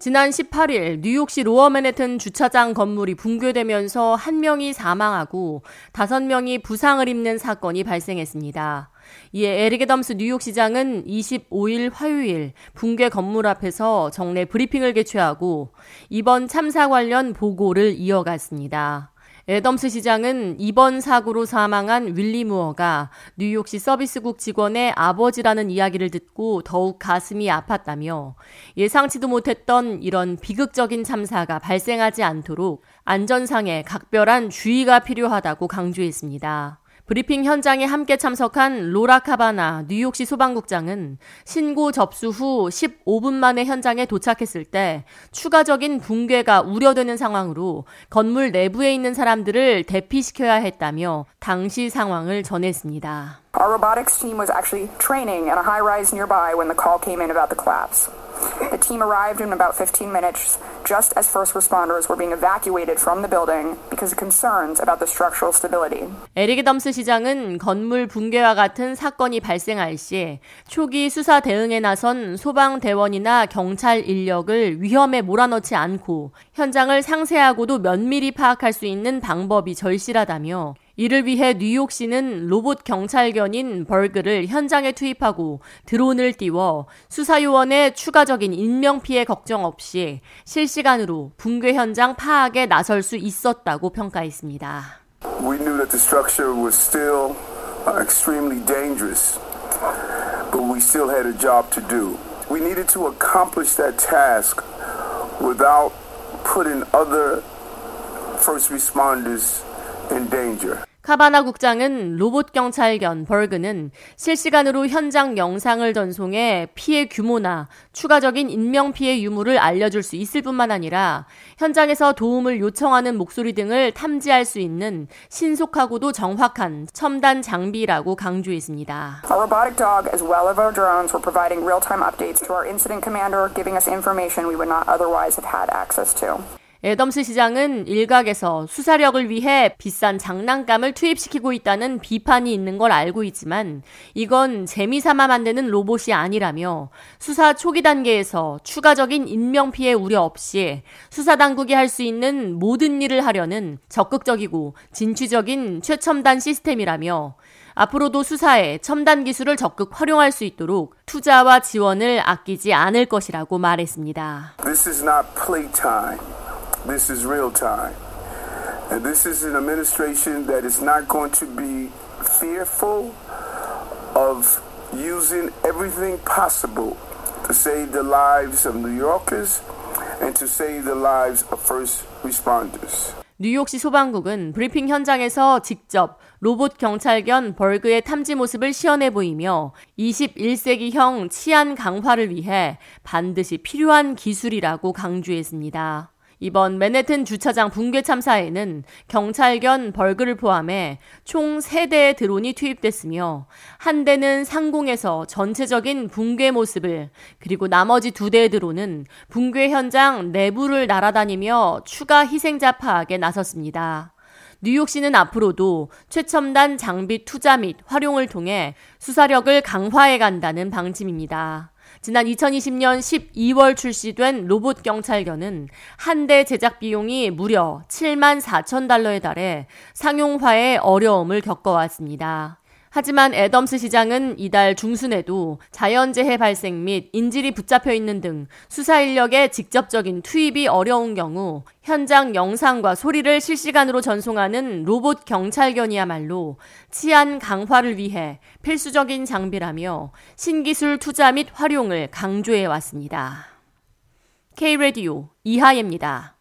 지난 18일 뉴욕시 로어 맨해튼 주차장 건물이 붕괴되면서 한 명이 사망하고 다섯 명이 부상을 입는 사건이 발생했습니다. 이에 에릭 애덤스 뉴욕시장은 25일 화요일 붕괴 건물 앞에서 정례 브리핑을 개최하고 이번 참사 관련 보고를 이어갔습니다. 애덤스 시장은 이번 사고로 사망한 윌리 무어가 뉴욕시 서비스국 직원의 아버지라는 이야기를 듣고 더욱 가슴이 아팠다며 예상치도 못했던 이런 비극적인 참사가 발생하지 않도록 안전상의 각별한 주의가 필요하다고 강조했습니다. 브리핑 현장에 함께 참석한 로라 카바나 뉴욕시 소방국장은 신고 접수 후 15분 만에 현장에 도착했을 때 추가적인 붕괴가 우려되는 상황으로 건물 내부에 있는 사람들을 대피시켜야 했다며 당시 상황을 전했습니다. Our robotics team was actually training at a high rise nearby when the call came in about the collapse. The team arrived in about 15 minutes, just as first responders were being evacuated from the building because of concerns about the structural stability. 에릭 덤스 시장은 건물 붕괴와 같은 사건이 발생할 시 초기 수사 대응에 나선 소방 대원이나 경찰 인력을 위험에 몰아넣지 않고 현장을 상세하고도 면밀히 파악할 수 있는 방법이 절실하다며 이를 위해 뉴욕시는 로봇 경찰견인 벌그를 현장에 투입하고 드론을 띄워 수사요원의 추가적인 인명피해 걱정 없이 실시간으로 붕괴 현장 파악에 나설 수 있었다고 평가했습니다. We knew that the structure was still extremely dangerous, but we still had a job to do. We needed to accomplish that task without putting other first responders. 카바나 국장은 로봇 경찰견 벌그는 실시간으로 현장 영상을 전송해 피해 규모나 추가적인 인명 피해 유무를 알려줄 수 있을 뿐만 아니라 현장에서 도움을 요청하는 목소리 등을 탐지할 수 있는 신속하고도 정확한 첨단 장비라고 강조했습니다. Our robotic dog as well as our drones were providing real-time updates to our incident commander, giving us information we would not otherwise have had access to. 애덤스 시장은 일각에서 수사력을 위해 비싼 장난감을 투입시키고 있다는 비판이 있는 걸 알고 있지만 이건 재미삼아 만드는 로봇이 아니라며 수사 초기 단계에서 추가적인 인명피해 우려 없이 수사당국이 할 수 있는 모든 일을 하려는 적극적이고 진취적인 최첨단 시스템이라며 앞으로도 수사에 첨단 기술을 적극 활용할 수 있도록 투자와 지원을 아끼지 않을 것이라고 말했습니다. This is real time. And this is an administration that is not going to be fearful of using everything possible to save the lives of New Yorkers and to save the lives of first responders. 뉴욕시 소방국은 브리핑 현장에서 직접 로봇 경찰견 벌그의 탐지 모습을 시연해 보이며 21세기형 치안 강화를 위해 반드시 필요한 기술이라고 강조했습니다. 이번 맨해튼 주차장 붕괴 참사에는 경찰견 벌그를 포함해 총 3대의 드론이 투입됐으며 한 대는 상공에서 전체적인 붕괴 모습을 그리고 나머지 2대의 드론은 붕괴 현장 내부를 날아다니며 추가 희생자 파악에 나섰습니다. 뉴욕시는 앞으로도 최첨단 장비 투자 및 활용을 통해 수사력을 강화해 간다는 방침입니다. 지난 2020년 12월 출시된 로봇 경찰견은 한 대 제작 비용이 무려 7만 4천 달러에 달해 상용화에 어려움을 겪어왔습니다. 하지만 애덤스 시장은 이달 중순에도 자연재해 발생 및 인질이 붙잡혀 있는 등 수사 인력의 직접적인 투입이 어려운 경우 현장 영상과 소리를 실시간으로 전송하는 로봇 경찰견이야말로 치안 강화를 위해 필수적인 장비라며 신기술 투자 및 활용을 강조해 왔습니다. K-Radio 이하예입니다.